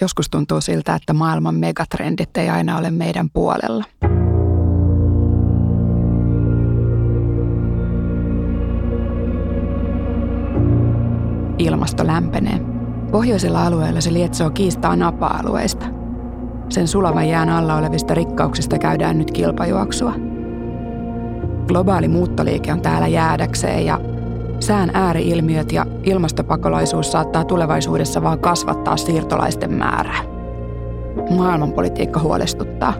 Joskus tuntuu siltä, että maailman megatrendit ei aina ole meidän puolella. Ilmasto lämpenee. Pohjoisilla alueilla se lietsoo kiistaa napa-alueista. Sen sulavan jään alla olevista rikkauksista käydään nyt kilpajuoksua. Globaali muuttoliike on täällä jäädäkseen ja Sään ääriilmiöt ja ilmastopakolaisuus saattaa tulevaisuudessa vaan kasvattaa siirtolaisten määrää. Maailmanpolitiikka huolestuttaa.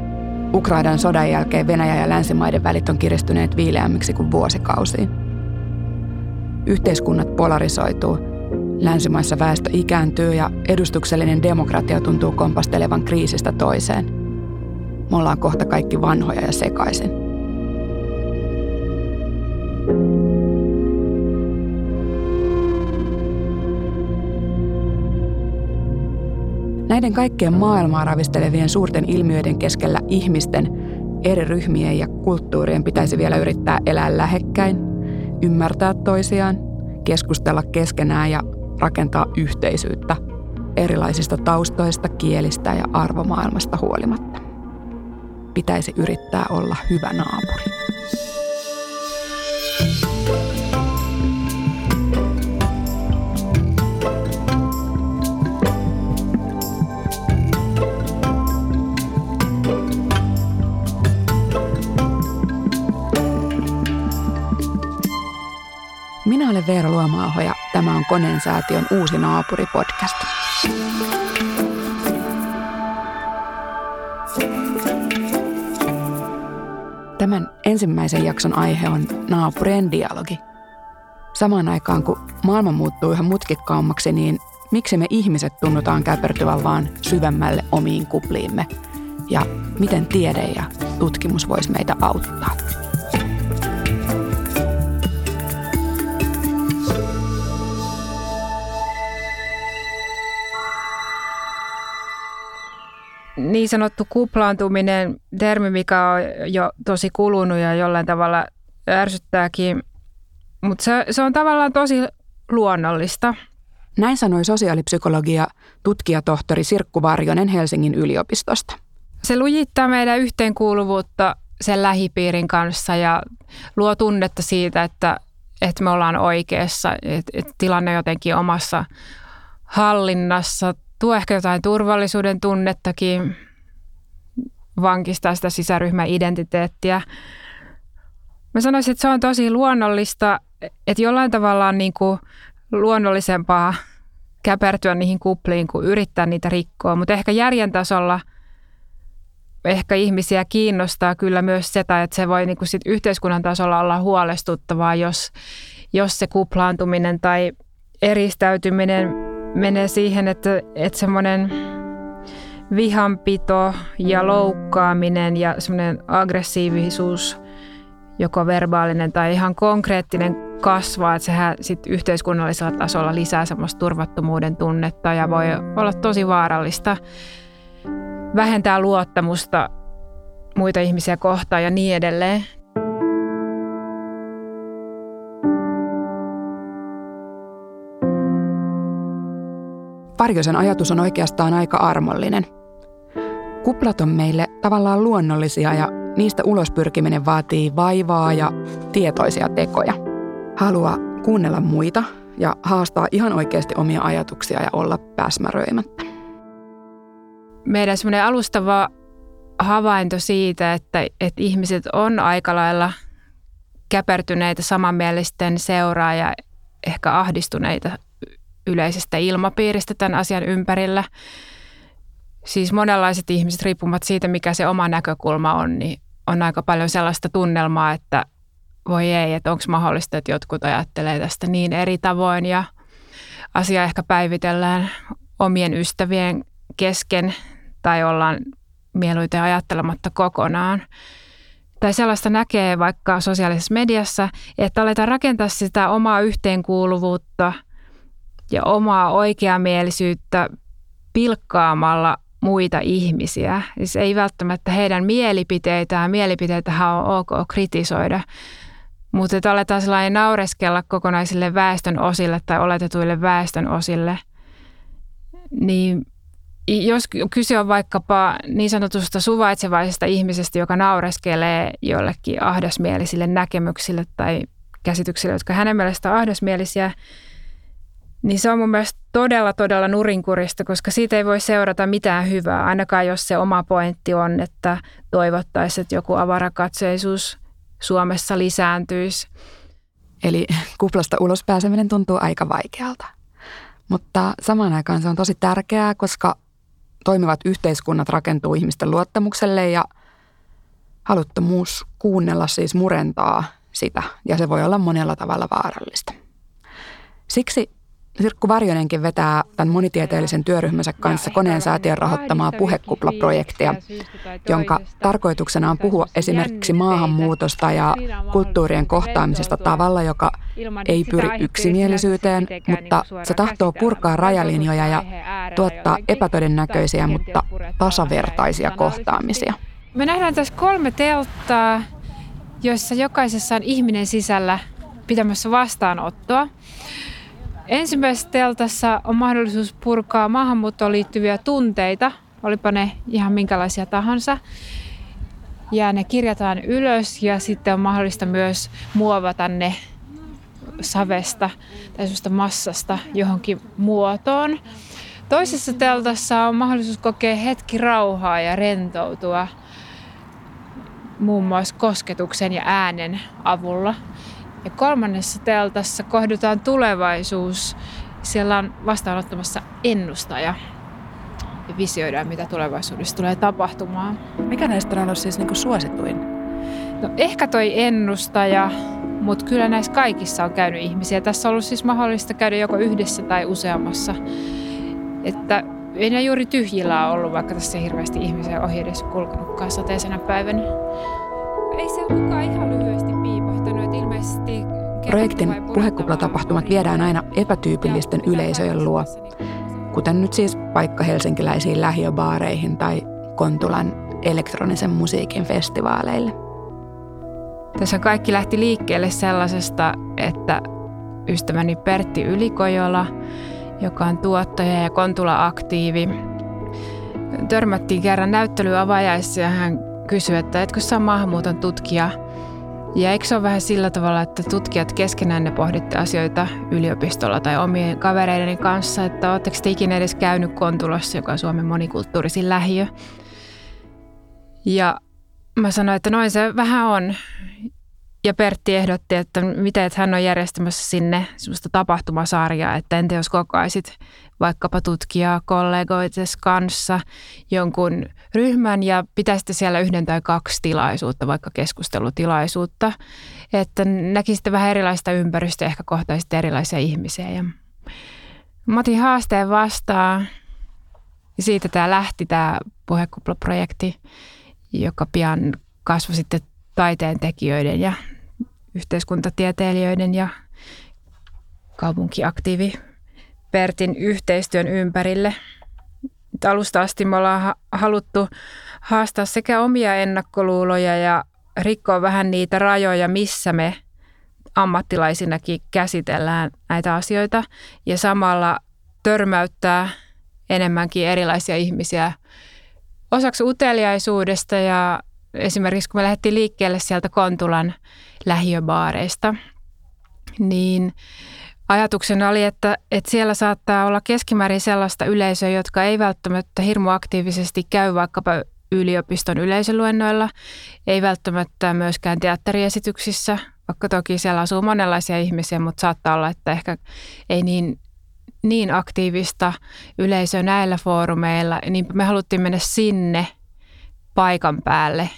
Ukrainan sodan jälkeen Venäjä ja länsimaiden välit on kiristyneet viileämmiksi kuin vuosikausiin. Yhteiskunnat polarisoituu. Länsimaissa väestö ikääntyy ja edustuksellinen demokratia tuntuu kompastelevan kriisistä toiseen. Me ollaan kohta kaikki vanhoja ja sekaisin. Näiden kaikkien maailmaa ravistelevien suurten ilmiöiden keskellä ihmisten, eri ryhmien ja kulttuurien pitäisi vielä yrittää elää lähekkäin, ymmärtää toisiaan, keskustella keskenään ja rakentaa yhteisyyttä erilaisista taustoista, kielistä ja arvomaailmasta huolimatta. Pitäisi yrittää olla hyvä naapuri. Olen Veera Luomaaho ja tämä on Konensäätiön uusi naapuri-podcast. Tämän ensimmäisen jakson aihe on naapurien dialogi. Samaan aikaan kun maailma muuttuu yhä mutkikkaammaksi, niin miksi me ihmiset tunnutaan käpertyvän vaan syvemmälle omiin kupliimme? Ja miten tiede ja tutkimus voisi meitä auttaa? Niin sanottu kuplaantuminen, termi, mikä on jo tosi kulunut ja jollain tavalla ärsyttääkin, mutta se, se on tavallaan tosi luonnollista. Näin sanoi sosiaalipsykologia tutkijatohtori Sirkku Varjonen Helsingin yliopistosta. Se lujittaa meidän yhteenkuuluvuutta sen lähipiirin kanssa ja luo tunnetta siitä, että, että me ollaan oikeassa, että, että tilanne jotenkin omassa hallinnassa tuo ehkä jotain turvallisuuden tunnettakin, vankistaa sitä sisäryhmän identiteettiä. Mä sanoisin, että se on tosi luonnollista, että jollain tavalla on niin kuin luonnollisempaa käpertyä niihin kupliin kuin yrittää niitä rikkoa, mutta ehkä järjen tasolla ehkä ihmisiä kiinnostaa kyllä myös se, että se voi niin kuin sit yhteiskunnan tasolla olla huolestuttavaa, jos, jos se kuplaantuminen tai eristäytyminen menee siihen, että, että semmoinen vihanpito ja loukkaaminen ja semmoinen aggressiivisuus, joko verbaalinen tai ihan konkreettinen kasvaa, että sehän sit yhteiskunnallisella tasolla lisää semmoista turvattomuuden tunnetta ja voi olla tosi vaarallista vähentää luottamusta muita ihmisiä kohtaan ja niin edelleen. Parjosen ajatus on oikeastaan aika armollinen. Kuplat on meille tavallaan luonnollisia ja niistä ulospyrkiminen vaatii vaivaa ja tietoisia tekoja. Halua kuunnella muita ja haastaa ihan oikeasti omia ajatuksia ja olla pääsmäröimättä. Meidän semmoinen alustava havainto siitä, että, että ihmiset on aika lailla käpertyneitä samanmielisten seuraa ja ehkä ahdistuneita yleisestä ilmapiiristä tämän asian ympärillä. Siis monenlaiset ihmiset, riippumatta siitä, mikä se oma näkökulma on, niin on aika paljon sellaista tunnelmaa, että voi ei, että onko mahdollista, että jotkut ajattelee tästä niin eri tavoin ja asia ehkä päivitellään omien ystävien kesken tai ollaan mieluiten ajattelematta kokonaan. Tai sellaista näkee vaikka sosiaalisessa mediassa, että aletaan rakentaa sitä omaa yhteenkuuluvuutta – ja omaa oikeamielisyyttä pilkkaamalla muita ihmisiä. Siis ei välttämättä heidän mielipiteitään, mielipiteitähän on ok kritisoida, mutta että aletaan sellainen naureskella kokonaisille väestön osille tai oletetuille väestön osille, niin jos kyse on vaikkapa niin sanotusta suvaitsevaisesta ihmisestä, joka naureskelee jollekin ahdasmielisille näkemyksille tai käsityksille, jotka hänen mielestään ahdasmielisiä, niin se on mun mielestä todella, todella nurinkurista, koska siitä ei voi seurata mitään hyvää, ainakaan jos se oma pointti on, että toivottaisiin, että joku avarakatseisuus Suomessa lisääntyisi. Eli kuplasta ulos pääseminen tuntuu aika vaikealta. Mutta samaan aikaan se on tosi tärkeää, koska toimivat yhteiskunnat rakentuu ihmisten luottamukselle ja haluttomuus kuunnella siis murentaa sitä ja se voi olla monella tavalla vaarallista. Siksi Sirkku Varjonenkin vetää tämän monitieteellisen työryhmänsä kanssa koneen säätiön rahoittamaa puhekuplaprojektia, jonka tarkoituksena on puhua esimerkiksi maahanmuutosta ja kulttuurien kohtaamisesta tavalla, joka ei pyri yksimielisyyteen, mutta se tahtoo purkaa rajalinjoja ja tuottaa epätodennäköisiä, mutta tasavertaisia kohtaamisia. Me nähdään tässä kolme telttaa, joissa jokaisessa on ihminen sisällä pitämässä vastaanottoa. Ensimmäisessä teltassa on mahdollisuus purkaa maahanmuuttoon liittyviä tunteita, olipa ne ihan minkälaisia tahansa. Ja ne kirjataan ylös ja sitten on mahdollista myös muovata ne savesta tai massasta johonkin muotoon. Toisessa teltassa on mahdollisuus kokea hetki rauhaa ja rentoutua muun muassa kosketuksen ja äänen avulla. Ja kolmannessa teltassa kohdutaan tulevaisuus. Siellä on vastaanottamassa ennustaja ja visioidaan, mitä tulevaisuudessa tulee tapahtumaan. Mikä näistä on ollut siis niin suosituin? No ehkä toi ennustaja, mutta kyllä näissä kaikissa on käynyt ihmisiä. Tässä on ollut siis mahdollista käydä joko yhdessä tai useammassa. Että ei ne juuri tyhjillä ole ollut, vaikka tässä hirveästi ihmisiä ohi edes kulkenutkaan sateisena päivänä. Ei se ole kukaan ihan lyhyesti. Projektin puhekuplatapahtumat viedään aina epätyypillisten yleisöjen luo, kuten nyt siis paikka helsinkiläisiin lähiöbaareihin tai Kontulan elektronisen musiikin festivaaleille. Tässä kaikki lähti liikkeelle sellaisesta, että ystäväni Pertti Ylikojola, joka on tuottaja ja Kontula-aktiivi, törmättiin kerran näyttelyavajaissa ja hän kysyi, että etkö saa maahanmuuton tutkija. Ja eikö se ole vähän sillä tavalla, että tutkijat keskenään ne pohditte asioita yliopistolla tai omien kavereideni kanssa, että oletteko te ikinä edes käynyt Kontulassa, joka on Suomen monikulttuurisin lähiö. Ja mä sanoin, että noin se vähän on. Ja Pertti ehdotti, että miten että hän on järjestämässä sinne semmoista tapahtumasarjaa, että entä jos kokoaisit vaikkapa tutkijaa kollegoites kanssa jonkun ryhmän ja pitäisitte siellä yhden tai kaksi tilaisuutta, vaikka keskustelutilaisuutta, että näkisitte vähän erilaista ympäristöä, ehkä kohtaisitte erilaisia ihmisiä. Ja mä otin haasteen vastaan ja siitä tämä lähti tämä puhekuplaprojekti, joka pian kasvoi sitten taiteen tekijöiden ja yhteiskuntatieteilijöiden ja kaupunkiaktiivi Pertin yhteistyön ympärille. Alusta asti me ollaan haluttu haastaa sekä omia ennakkoluuloja ja rikkoa vähän niitä rajoja, missä me ammattilaisinakin käsitellään näitä asioita ja samalla törmäyttää enemmänkin erilaisia ihmisiä osaksi uteliaisuudesta ja esimerkiksi kun me lähdettiin liikkeelle sieltä Kontulan lähiöbaareista, niin ajatuksena oli, että, että siellä saattaa olla keskimäärin sellaista yleisöä, jotka ei välttämättä hirmu aktiivisesti käy vaikkapa yliopiston yleisöluennoilla, ei välttämättä myöskään teatteriesityksissä, vaikka toki siellä asuu monenlaisia ihmisiä, mutta saattaa olla, että ehkä ei niin, niin aktiivista yleisöä näillä foorumeilla, niin me haluttiin mennä sinne paikan päälle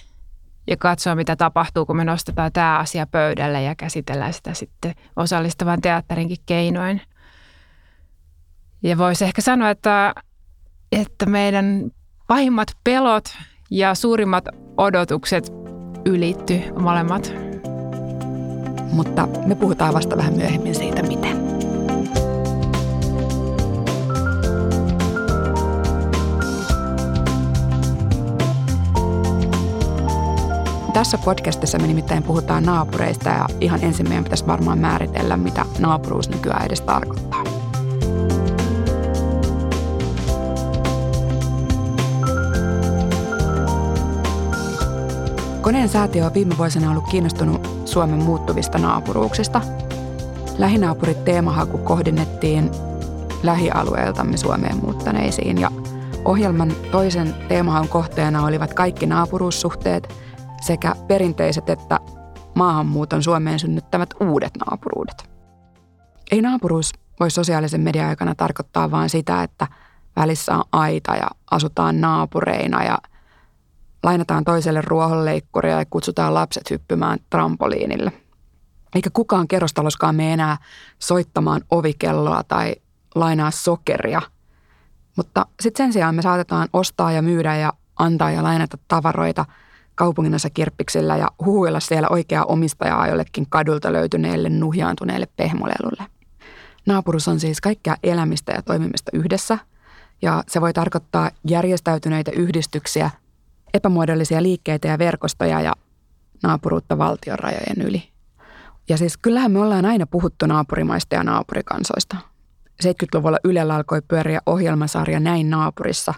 ja katsoa, mitä tapahtuu, kun me nostetaan tämä asia pöydälle ja käsitellään sitä sitten osallistavan teatterinkin keinoin. Ja voisi ehkä sanoa, että, että meidän pahimmat pelot ja suurimmat odotukset ylitty molemmat. Mutta me puhutaan vasta vähän myöhemmin siitä, miten. Tässä podcastissa me nimittäin puhutaan naapureista ja ihan ensin meidän pitäisi varmaan määritellä, mitä naapuruus nykyään edes tarkoittaa. Koneen säätiö on viime vuosina ollut kiinnostunut Suomen muuttuvista naapuruuksista. Lähinaapurit teemahaku kohdennettiin lähialueeltamme Suomeen muuttaneisiin ja ohjelman toisen teemahan kohteena olivat kaikki naapuruussuhteet – sekä perinteiset että maahanmuuton Suomeen synnyttävät uudet naapuruudet. Ei naapuruus voi sosiaalisen median aikana tarkoittaa vain sitä, että välissä on aita ja asutaan naapureina ja lainataan toiselle ruohonleikkuria ja kutsutaan lapset hyppymään trampoliinille. Eikä kukaan kerrostaloskaan me enää soittamaan ovikelloa tai lainaa sokeria. Mutta sitten sen sijaan me saatetaan ostaa ja myydä ja antaa ja lainata tavaroita kaupunginnossa kirppiksillä ja huhuilla siellä oikeaa omistajaa jollekin kadulta löytyneelle nuhjaantuneelle pehmolelulle. Naapurus on siis kaikkea elämistä ja toimimista yhdessä, ja se voi tarkoittaa järjestäytyneitä yhdistyksiä, epämuodollisia liikkeitä ja verkostoja ja naapuruutta valtion rajojen yli. Ja siis kyllähän me ollaan aina puhuttu naapurimaista ja naapurikansoista. 70-luvulla Ylellä alkoi pyöriä ohjelmasarja Näin naapurissa,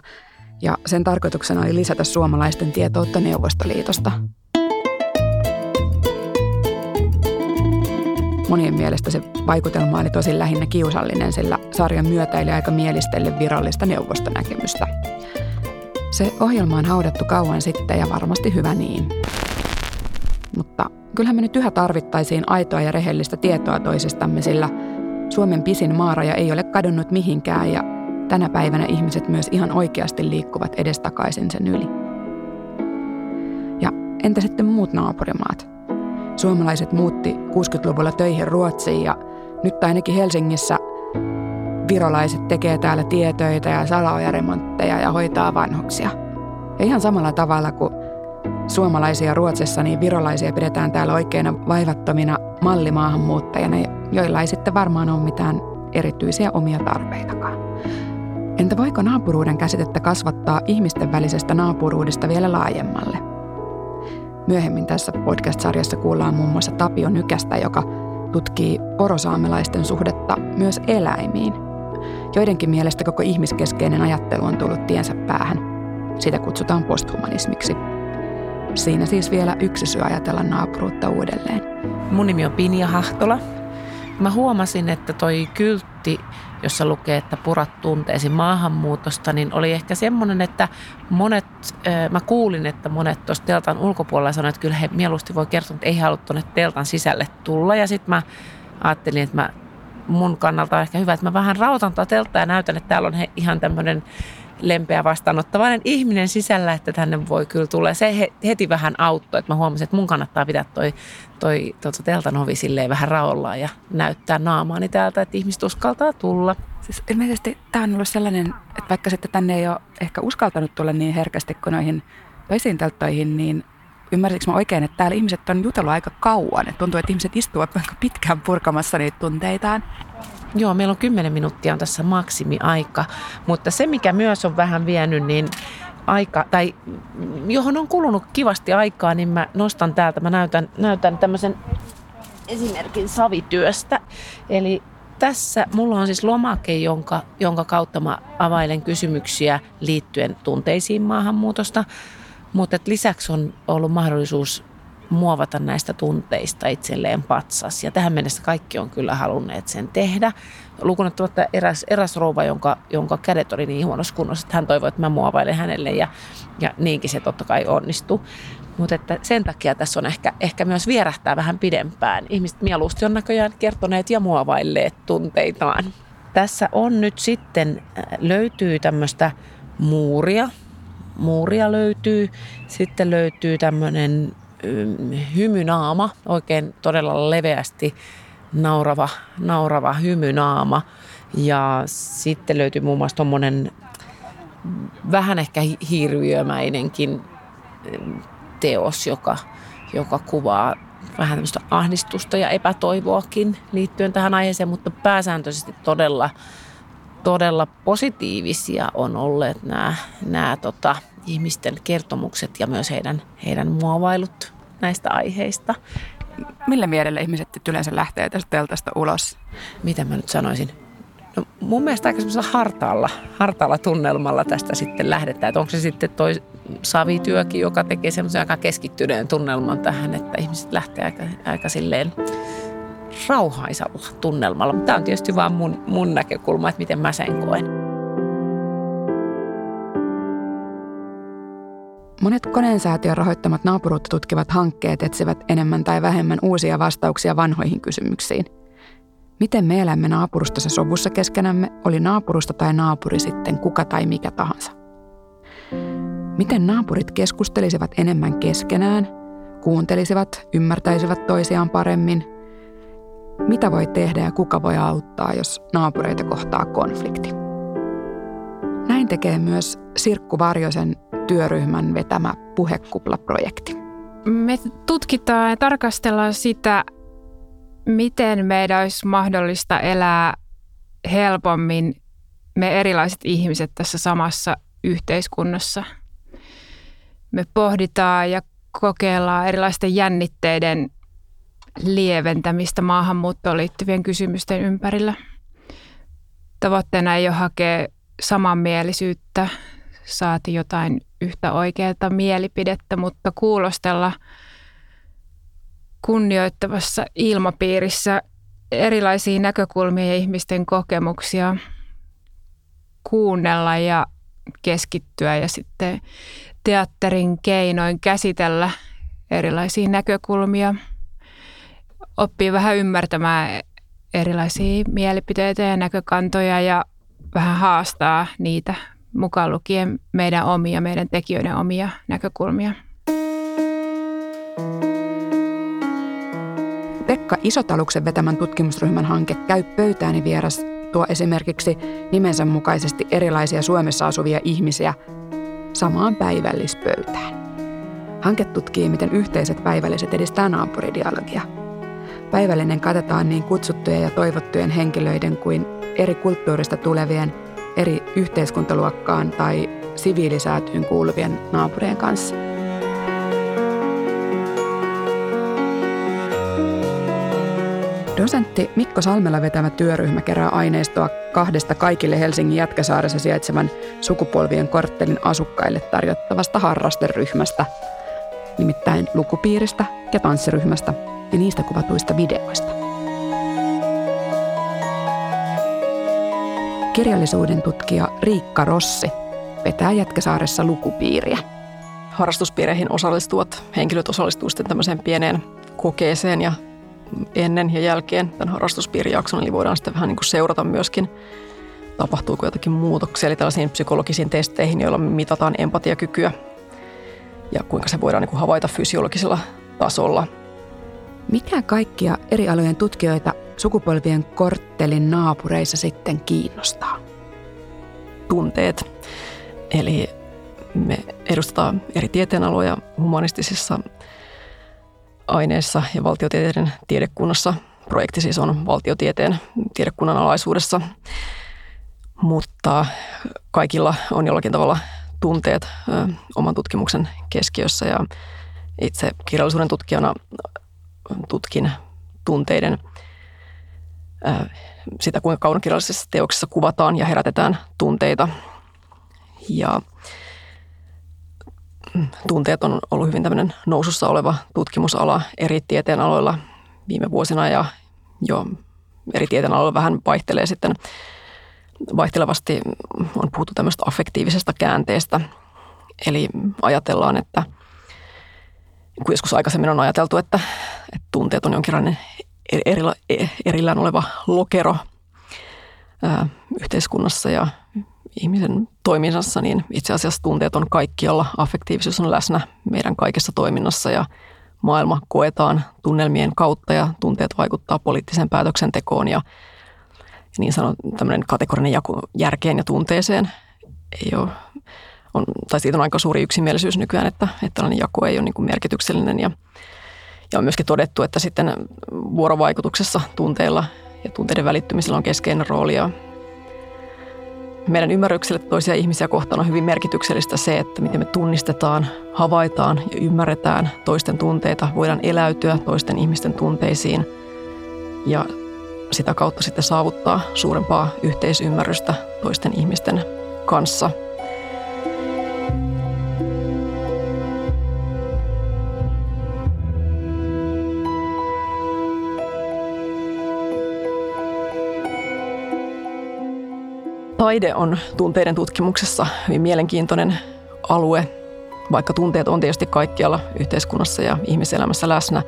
ja sen tarkoituksena oli lisätä suomalaisten tietoutta Neuvostoliitosta – Monien mielestä se vaikutelma oli tosi lähinnä kiusallinen, sillä sarjan myötäili aika mielistelle virallista neuvostonäkemystä. Se ohjelma on haudattu kauan sitten ja varmasti hyvä niin. Mutta kyllähän me nyt yhä tarvittaisiin aitoa ja rehellistä tietoa toisistamme, sillä Suomen pisin maaraja ei ole kadonnut mihinkään ja tänä päivänä ihmiset myös ihan oikeasti liikkuvat edestakaisin sen yli. Ja entä sitten muut naapurimaat? Suomalaiset muutti 60-luvulla töihin Ruotsiin ja nyt ainakin Helsingissä virolaiset tekee täällä tietöitä ja salaojaremontteja ja hoitaa vanhuksia. Ja ihan samalla tavalla kuin suomalaisia Ruotsissa, niin virolaisia pidetään täällä oikeina vaivattomina mallimaahanmuuttajina, joilla ei sitten varmaan ole mitään erityisiä omia tarpeitakaan. Entä voiko naapuruuden käsitettä kasvattaa ihmisten välisestä naapuruudesta vielä laajemmalle – Myöhemmin tässä podcast-sarjassa kuullaan muun muassa Tapio Nykästä, joka tutkii porosaamelaisten suhdetta myös eläimiin. Joidenkin mielestä koko ihmiskeskeinen ajattelu on tullut tiensä päähän. Sitä kutsutaan posthumanismiksi. Siinä siis vielä yksi syy ajatella naapuruutta uudelleen. Mun nimi on Pinja Hahtola. Mä huomasin, että toi kyltti jossa lukee, että purat tunteesi maahanmuutosta, niin oli ehkä semmoinen, että monet, mä kuulin, että monet tuossa teltan ulkopuolella sanoivat, että kyllä he mieluusti voi kertoa, että ei halua tuonne teltan sisälle tulla. Ja sitten mä ajattelin, että mä, mun kannalta on ehkä hyvä, että mä vähän rautan tuota telttaa ja näytän, että täällä on he, ihan tämmöinen lempeä vastaanottavainen ihminen sisällä, että tänne voi kyllä tulla. Se heti vähän auttoi, että mä huomasin, että mun kannattaa pitää toi, toi tuota teltan ovi silleen vähän raollaan ja näyttää naamaani täältä, että ihmiset uskaltaa tulla. Siis ilmeisesti tämä on ollut sellainen, että vaikka sitten tänne ei ole ehkä uskaltanut tulla niin herkästi kuin noihin toisiin telttoihin, niin ymmärsikö mä oikein, että täällä ihmiset on jutellut aika kauan. Että tuntuu, että ihmiset istuvat aika pitkään purkamassa niitä tunteitaan. Joo, meillä on 10 minuuttia on tässä maksimiaika, mutta se mikä myös on vähän vienyt, niin aika, tai johon on kulunut kivasti aikaa, niin mä nostan täältä, mä näytän, näytän tämmöisen esimerkin savityöstä. Eli tässä mulla on siis lomake, jonka, jonka kautta mä availen kysymyksiä liittyen tunteisiin maahanmuutosta. Mutta lisäksi on ollut mahdollisuus muovata näistä tunteista itselleen patsas. Ja tähän mennessä kaikki on kyllä halunneet sen tehdä. Lukunottamatta eräs, eräs rouva, jonka, jonka kädet oli niin huonossa kunnossa, että hän toivoi, että mä muovailen hänelle ja, ja niinkin se totta kai onnistui. Mutta sen takia tässä on ehkä, ehkä myös vierähtää vähän pidempään. Ihmiset mieluusti on näköjään kertoneet ja muovailleet tunteitaan. Tässä on nyt sitten, äh, löytyy tämmöistä muuria. Muuria löytyy. Sitten löytyy tämmöinen hymynaama, oikein todella leveästi naurava, naurava hymynaama. Ja sitten löytyy muun muassa tuommoinen vähän ehkä hirviömäinenkin teos, joka, joka kuvaa vähän tämmöistä ahdistusta ja epätoivoakin liittyen tähän aiheeseen, mutta pääsääntöisesti todella, todella positiivisia on olleet nämä, nämä tota, ihmisten kertomukset ja myös heidän, heidän muovailut näistä aiheista. Millä mielellä ihmiset yleensä lähtee tästä teltasta ulos? Mitä mä nyt sanoisin? No, mun mielestä aika semmoisella hartaalla, hartaalla tunnelmalla tästä sitten lähdetään. Että onko se sitten toi savityökin, joka tekee semmoisen aika keskittyneen tunnelman tähän, että ihmiset lähtee aika, aika silleen rauhaisalla tunnelmalla. Mutta tämä on tietysti vaan mun, mun näkökulma, että miten mä sen koen. Monet koneensäätiön rahoittamat naapuruutta tutkivat hankkeet etsivät enemmän tai vähemmän uusia vastauksia vanhoihin kysymyksiin. Miten me elämme naapurustossa sovussa keskenämme, oli naapurusta tai naapuri sitten kuka tai mikä tahansa. Miten naapurit keskustelisivat enemmän keskenään, kuuntelisivat, ymmärtäisivät toisiaan paremmin – mitä voi tehdä ja kuka voi auttaa, jos naapureita kohtaa konflikti? Näin tekee myös Sirkku Varjosen työryhmän vetämä puhekuplaprojekti. Me tutkitaan ja tarkastellaan sitä, miten meidän olisi mahdollista elää helpommin me erilaiset ihmiset tässä samassa yhteiskunnassa. Me pohditaan ja kokeillaan erilaisten jännitteiden lieventämistä maahanmuuttoon liittyvien kysymysten ympärillä. Tavoitteena ei ole hakea samanmielisyyttä, saati jotain yhtä oikeaa mielipidettä, mutta kuulostella kunnioittavassa ilmapiirissä erilaisia näkökulmia ja ihmisten kokemuksia, kuunnella ja keskittyä ja sitten teatterin keinoin käsitellä erilaisia näkökulmia – oppii vähän ymmärtämään erilaisia mielipiteitä ja näkökantoja ja vähän haastaa niitä mukaan lukien meidän omia, meidän tekijöiden omia näkökulmia. Pekka Isotaluksen vetämän tutkimusryhmän hanke Käy pöytääni vieras tuo esimerkiksi nimensä mukaisesti erilaisia Suomessa asuvia ihmisiä samaan päivällispöytään. Hanke tutkii, miten yhteiset päivälliset edistää naapuridialogia – Päivällinen katetaan niin kutsuttujen ja toivottujen henkilöiden kuin eri kulttuurista tulevien, eri yhteiskuntaluokkaan tai siviilisäätyyn kuuluvien naapurien kanssa. Dosentti Mikko Salmela vetämä työryhmä kerää aineistoa kahdesta kaikille Helsingin Jätkäsaaressa sijaitsevan sukupolvien korttelin asukkaille tarjottavasta harrasteryhmästä, nimittäin lukupiiristä ja tanssiryhmästä ja niistä kuvatuista videoista. Kirjallisuuden tutkija Riikka Rossi vetää Jätkäsaaressa lukupiiriä. Harrastuspiireihin osallistuvat henkilöt osallistuvat sitten tämmöiseen pieneen kokeeseen ja ennen ja jälkeen tämän harrastuspiirijakson, eli voidaan sitten vähän niin kuin seurata myöskin, tapahtuuko jotakin muutoksia, eli tällaisiin psykologisiin testeihin, joilla mitataan empatiakykyä ja kuinka se voidaan niin kuin havaita fysiologisella tasolla – mikä kaikkia eri alojen tutkijoita sukupolvien korttelin naapureissa sitten kiinnostaa? Tunteet. Eli me edustetaan eri tieteenaloja humanistisissa aineissa ja valtiotieteiden tiedekunnassa. Projekti siis on valtiotieteen tiedekunnan alaisuudessa, mutta kaikilla on jollakin tavalla tunteet ö, oman tutkimuksen keskiössä ja itse kirjallisuuden tutkijana tutkin tunteiden sitä, kuinka kaunokirjallisessa teoksessa kuvataan ja herätetään tunteita. Ja mm, tunteet on ollut hyvin tämmöinen nousussa oleva tutkimusala eri tieteenaloilla viime vuosina ja jo eri tieteenaloilla vähän vaihtelee sitten vaihtelevasti on puhuttu tämmöistä affektiivisesta käänteestä. Eli ajatellaan, että – kun joskus aikaisemmin on ajateltu, että, että tunteet on jonkinlainen erila, erillään oleva lokero ää, yhteiskunnassa ja ihmisen toiminnassa, niin itse asiassa tunteet on kaikkialla. Affektiivisuus on läsnä meidän kaikessa toiminnassa ja maailma koetaan tunnelmien kautta ja tunteet vaikuttaa poliittiseen päätöksentekoon ja niin sanottu tämmöinen kategorinen jako järkeen ja tunteeseen ei ole on, tai siitä on aika suuri yksimielisyys nykyään, että, että tällainen jako ei ole niin merkityksellinen ja, ja on myöskin todettu, että sitten vuorovaikutuksessa tunteilla ja tunteiden välittymisellä on keskeinen rooli ja meidän ymmärrykselle toisia ihmisiä kohtaan on hyvin merkityksellistä se, että miten me tunnistetaan, havaitaan ja ymmärretään toisten tunteita, voidaan eläytyä toisten ihmisten tunteisiin ja sitä kautta sitten saavuttaa suurempaa yhteisymmärrystä toisten ihmisten kanssa. Taide on tunteiden tutkimuksessa hyvin mielenkiintoinen alue. Vaikka tunteet on tietysti kaikkialla yhteiskunnassa ja ihmiselämässä läsnä,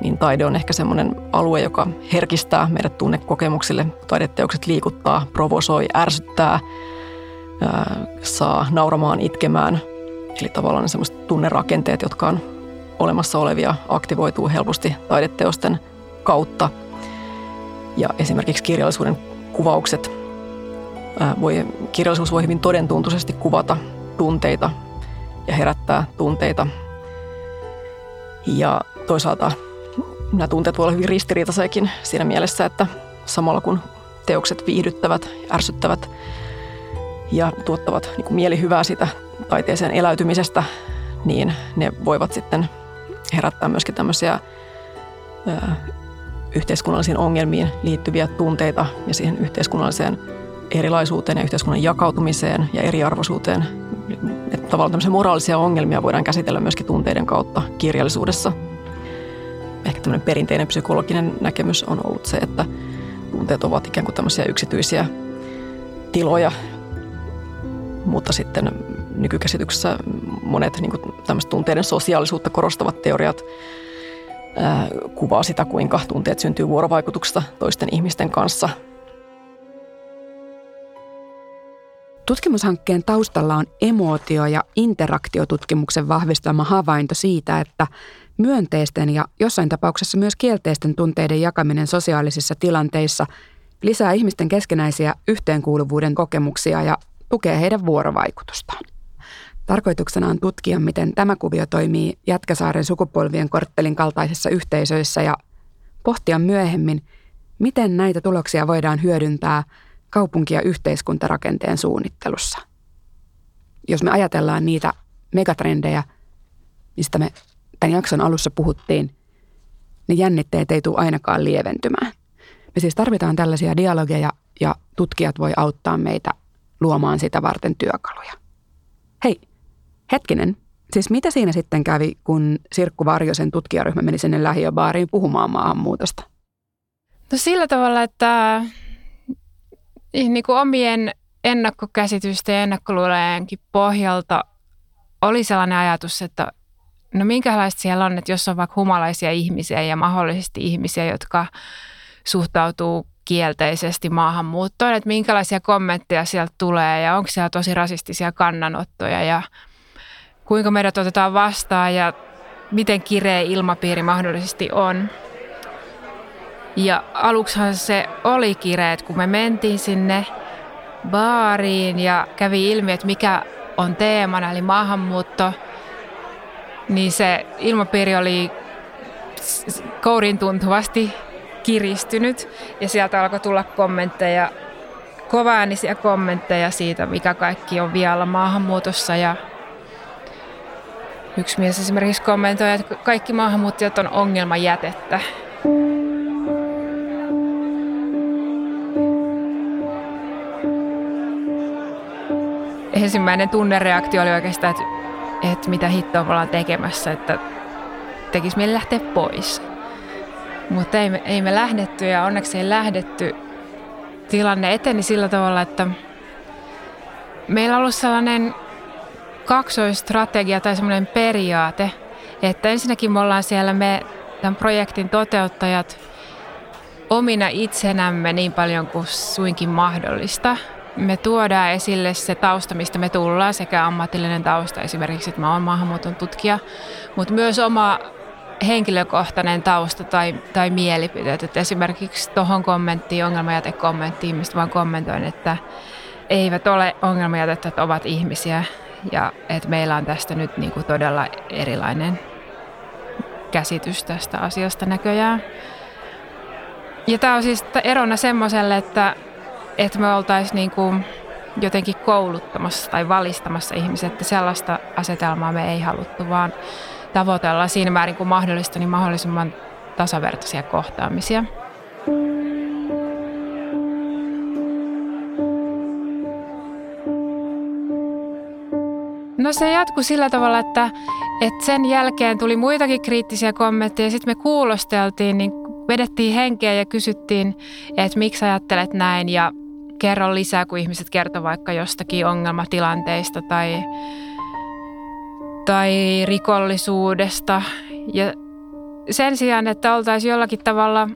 niin taide on ehkä semmoinen alue, joka herkistää meidät tunnekokemuksille. Taideteokset liikuttaa, provosoi, ärsyttää, saa nauramaan, itkemään. Eli tavallaan semmoiset tunnerakenteet, jotka on olemassa olevia, aktivoituu helposti taideteosten kautta. Ja esimerkiksi kirjallisuuden kuvaukset, voi, kirjallisuus voi hyvin todentuntuisesti kuvata tunteita ja herättää tunteita. Ja toisaalta nämä tunteet voivat olla hyvin ristiriitaisekin siinä mielessä, että samalla kun teokset viihdyttävät, ärsyttävät ja tuottavat niin kuin mielihyvää sitä taiteeseen eläytymisestä, niin ne voivat sitten herättää myöskin tämmöisiä yhteiskunnallisiin ongelmiin liittyviä tunteita ja siihen yhteiskunnalliseen erilaisuuteen ja yhteiskunnan jakautumiseen ja eriarvoisuuteen. Että tavallaan tämmöisiä moraalisia ongelmia voidaan käsitellä myöskin tunteiden kautta kirjallisuudessa – ehkä tämmöinen perinteinen psykologinen näkemys on ollut se, että tunteet ovat ikään kuin tämmöisiä yksityisiä tiloja, mutta sitten nykykäsityksessä monet niin tämmöiset tunteiden sosiaalisuutta korostavat teoriat ää, kuvaa sitä, kuinka tunteet syntyy vuorovaikutuksesta toisten ihmisten kanssa. Tutkimushankkeen taustalla on emootio- ja interaktiotutkimuksen vahvistama havainto siitä, että Myönteisten ja jossain tapauksessa myös kielteisten tunteiden jakaminen sosiaalisissa tilanteissa lisää ihmisten keskenäisiä yhteenkuuluvuuden kokemuksia ja tukee heidän vuorovaikutustaan. Tarkoituksena on tutkia, miten tämä kuvio toimii Jätkäsaaren sukupolvien korttelin kaltaisissa yhteisöissä ja pohtia myöhemmin, miten näitä tuloksia voidaan hyödyntää kaupunki- ja yhteiskuntarakenteen suunnittelussa. Jos me ajatellaan niitä megatrendejä, mistä me tämän jakson alussa puhuttiin, niin jännitteet ei tule ainakaan lieventymään. Me siis tarvitaan tällaisia dialogeja ja tutkijat voi auttaa meitä luomaan sitä varten työkaluja. Hei, hetkinen, siis mitä siinä sitten kävi, kun Sirkku Varjosen tutkijaryhmä meni sinne lähiöbaariin puhumaan maahanmuutosta? No sillä tavalla, että niin kuin omien ennakkokäsitysten ja ennakkoluulojenkin pohjalta oli sellainen ajatus, että No minkälaista siellä on, että jos on vaikka humalaisia ihmisiä ja mahdollisesti ihmisiä, jotka suhtautuu kielteisesti maahanmuuttoon, että minkälaisia kommentteja sieltä tulee ja onko siellä tosi rasistisia kannanottoja ja kuinka meidät otetaan vastaan ja miten kireä ilmapiiri mahdollisesti on. Ja aluksihan se oli kireet, kun me mentiin sinne baariin ja kävi ilmi, että mikä on teemana, eli maahanmuutto – niin se ilmapiiri oli kourin tuntuvasti kiristynyt ja sieltä alkoi tulla kommentteja, kovaäänisiä kommentteja siitä, mikä kaikki on vielä maahanmuutossa ja yksi mies esimerkiksi kommentoi, että kaikki maahanmuuttajat on ongelmajätettä. Ensimmäinen tunnereaktio oli oikeastaan, että että mitä hittoa me ollaan tekemässä, että tekisi meille lähteä pois. Mutta ei, ei me lähdetty ja onneksi ei lähdetty. Tilanne eteni sillä tavalla, että meillä on ollut sellainen kaksoistrategia tai semmoinen periaate, että ensinnäkin me ollaan siellä me tämän projektin toteuttajat omina itsenämme niin paljon kuin suinkin mahdollista – me tuodaan esille se tausta, mistä me tullaan, sekä ammatillinen tausta esimerkiksi, että mä oon maahanmuuton tutkija, mutta myös oma henkilökohtainen tausta tai, tai mielipiteet. Että esimerkiksi tuohon kommenttiin, ongelmajätekommenttiin, mistä vaan kommentoin, että eivät ole ongelmajätettä, että ovat ihmisiä ja että meillä on tästä nyt niin kuin todella erilainen käsitys tästä asiasta näköjään. Ja tämä on siis erona semmoiselle, että että me oltaisiin niin kuin jotenkin kouluttamassa tai valistamassa ihmiset, että sellaista asetelmaa me ei haluttu, vaan tavoitellaan siinä määrin kuin mahdollista, niin mahdollisimman tasavertaisia kohtaamisia. No se jatkui sillä tavalla, että, että sen jälkeen tuli muitakin kriittisiä kommentteja. Sitten me kuulosteltiin, niin vedettiin henkeä ja kysyttiin, että miksi ajattelet näin. Ja kerro lisää, kun ihmiset kertovat vaikka jostakin ongelmatilanteista tai, tai rikollisuudesta. Ja sen sijaan, että oltaisiin jollakin tavalla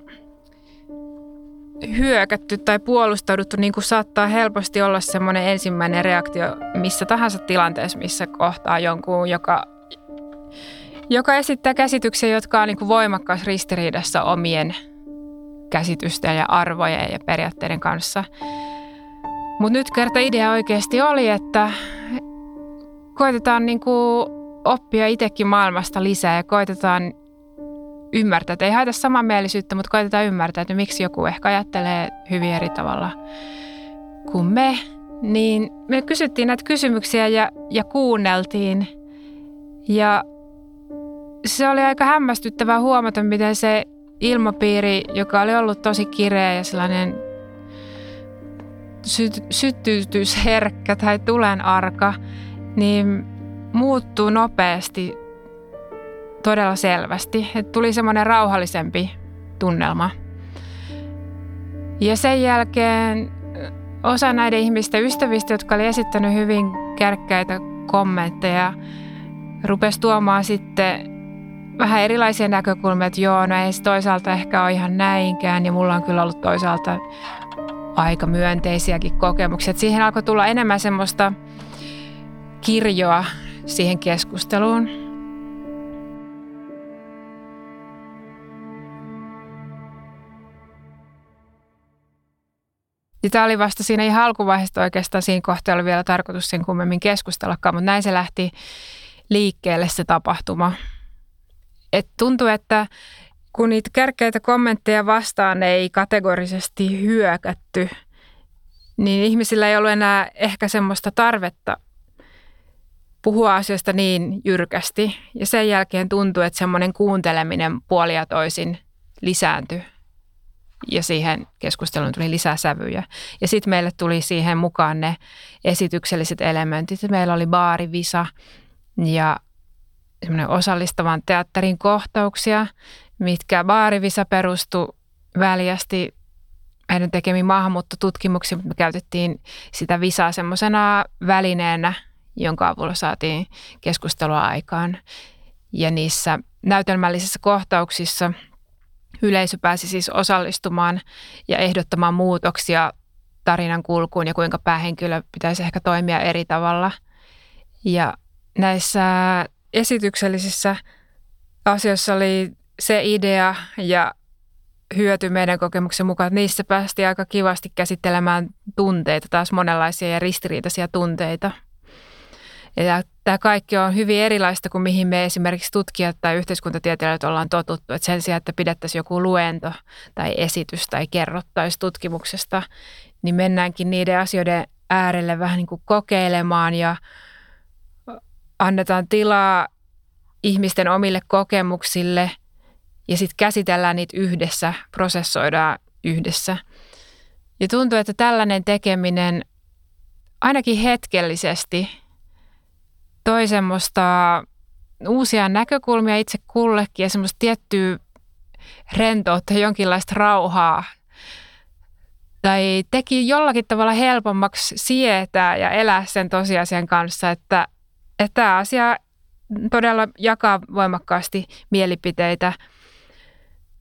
hyökätty tai puolustauduttu, niin kuin saattaa helposti olla semmoinen ensimmäinen reaktio missä tahansa tilanteessa, missä kohtaa jonkun, joka, joka esittää käsityksiä, jotka on niin kuin voimakkaasti ristiriidassa omien käsitysten ja arvojen ja periaatteiden kanssa. Mutta nyt kerta idea oikeasti oli, että koitetaan niin kuin oppia itsekin maailmasta lisää ja koitetaan ymmärtää, että ei haeta samanmielisyyttä, mutta koitetaan ymmärtää, että miksi joku ehkä ajattelee hyvin eri tavalla kuin me. Niin me kysyttiin näitä kysymyksiä ja, ja kuunneltiin. Ja se oli aika hämmästyttävää huomata, miten se ilmapiiri, joka oli ollut tosi kireä ja sellainen sy- syttytysherkkä tai tulenarka, niin muuttuu nopeasti todella selvästi. Että tuli semmoinen rauhallisempi tunnelma. Ja sen jälkeen osa näiden ihmisten ystävistä, jotka oli esittänyt hyvin kärkkäitä kommentteja, rupesi tuomaan sitten vähän erilaisia näkökulmia, että joo, no ei se toisaalta ehkä ole ihan näinkään ja mulla on kyllä ollut toisaalta aika myönteisiäkin kokemuksia. Että siihen alkoi tulla enemmän semmoista kirjoa siihen keskusteluun. Ja tämä oli vasta siinä ihan alkuvaiheessa oikeastaan siinä kohtaa oli vielä tarkoitus sen kummemmin keskustellakaan, mutta näin se lähti liikkeelle se tapahtuma. Et tuntuu, että kun niitä kärkeitä kommentteja vastaan ei kategorisesti hyökätty, niin ihmisillä ei ollut enää ehkä semmoista tarvetta puhua asioista niin jyrkästi. Ja sen jälkeen tuntui, että semmoinen kuunteleminen puolia toisin lisääntyi ja siihen keskusteluun tuli lisää sävyjä. Ja sitten meille tuli siihen mukaan ne esitykselliset elementit. Meillä oli baarivisa ja semmoinen osallistavan teatterin kohtauksia, mitkä baarivisa perustui väljästi meidän tekemiin maahanmuuttotutkimuksiin, mutta me käytettiin sitä visaa semmoisena välineenä, jonka avulla saatiin keskustelua aikaan. Ja niissä näytelmällisissä kohtauksissa – Yleisö pääsi siis osallistumaan ja ehdottamaan muutoksia tarinan kulkuun ja kuinka päähenkilö pitäisi ehkä toimia eri tavalla. Ja näissä esityksellisissä asioissa oli se idea ja hyöty meidän kokemuksen mukaan, että niissä päästiin aika kivasti käsittelemään tunteita, taas monenlaisia ja ristiriitaisia tunteita – ja tämä kaikki on hyvin erilaista kuin mihin me esimerkiksi tutkijat tai yhteiskuntatieteilijät ollaan totuttu. Että sen sijaan, että pidettäisiin joku luento tai esitys tai kerrottaisi tutkimuksesta, niin mennäänkin niiden asioiden äärelle vähän niin kuin kokeilemaan ja annetaan tilaa ihmisten omille kokemuksille ja sitten käsitellään niitä yhdessä, prosessoidaan yhdessä. Ja tuntuu, että tällainen tekeminen ainakin hetkellisesti – toi semmoista uusia näkökulmia itse kullekin ja semmoista tiettyä rentoutta, jonkinlaista rauhaa. Tai teki jollakin tavalla helpommaksi sietää ja elää sen tosiasian kanssa, että, että tämä asia todella jakaa voimakkaasti mielipiteitä.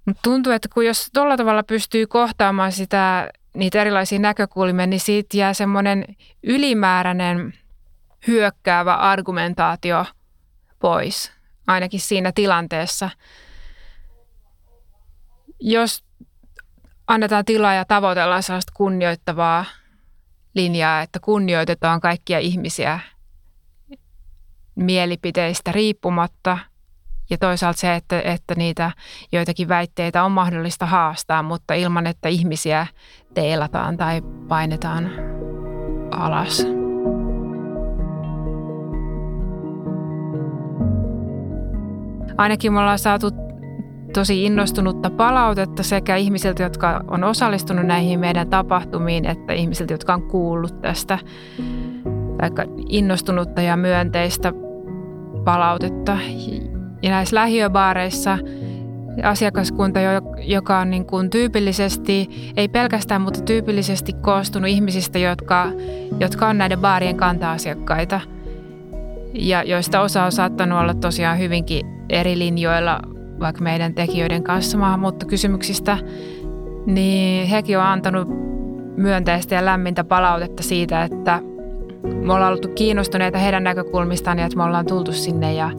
Mutta tuntuu, että kun jos tuolla tavalla pystyy kohtaamaan sitä, niitä erilaisia näkökulmia, niin siitä jää semmoinen ylimääräinen – hyökkäävä argumentaatio pois, ainakin siinä tilanteessa. Jos annetaan tilaa ja tavoitellaan sellaista kunnioittavaa linjaa, että kunnioitetaan kaikkia ihmisiä mielipiteistä riippumatta ja toisaalta se, että, että niitä joitakin väitteitä on mahdollista haastaa, mutta ilman, että ihmisiä teilataan tai painetaan alas. ainakin me ollaan saatu tosi innostunutta palautetta sekä ihmisiltä, jotka on osallistunut näihin meidän tapahtumiin, että ihmisiltä, jotka on kuullut tästä. tai innostunutta ja myönteistä palautetta. Ja näissä lähiöbaareissa asiakaskunta, joka on niin kuin tyypillisesti, ei pelkästään, mutta tyypillisesti koostunut ihmisistä, jotka, jotka on näiden baarien kanta-asiakkaita. Ja joista osa on saattanut olla tosiaan hyvinkin eri linjoilla vaikka meidän tekijöiden kanssa maahanmuuttokysymyksistä, niin hekin on antanut myönteistä ja lämmintä palautetta siitä, että me ollaan oltu kiinnostuneita heidän näkökulmistaan ja että me ollaan tultu sinne ja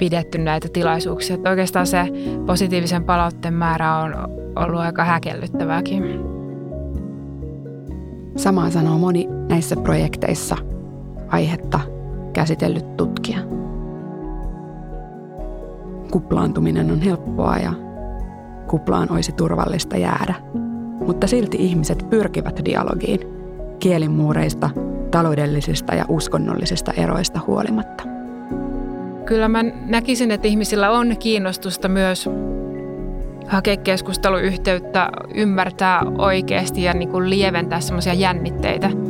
pidetty näitä tilaisuuksia. Että oikeastaan se positiivisen palautteen määrä on ollut aika häkellyttävääkin. Samaa sanoo moni näissä projekteissa aihetta käsitellyt tutkija. Kuplaantuminen on helppoa ja kuplaan olisi turvallista jäädä. Mutta silti ihmiset pyrkivät dialogiin kielimuureista, taloudellisista ja uskonnollisista eroista huolimatta. Kyllä mä näkisin, että ihmisillä on kiinnostusta myös hakea keskusteluyhteyttä, ymmärtää oikeasti ja niin kuin lieventää semmoisia jännitteitä –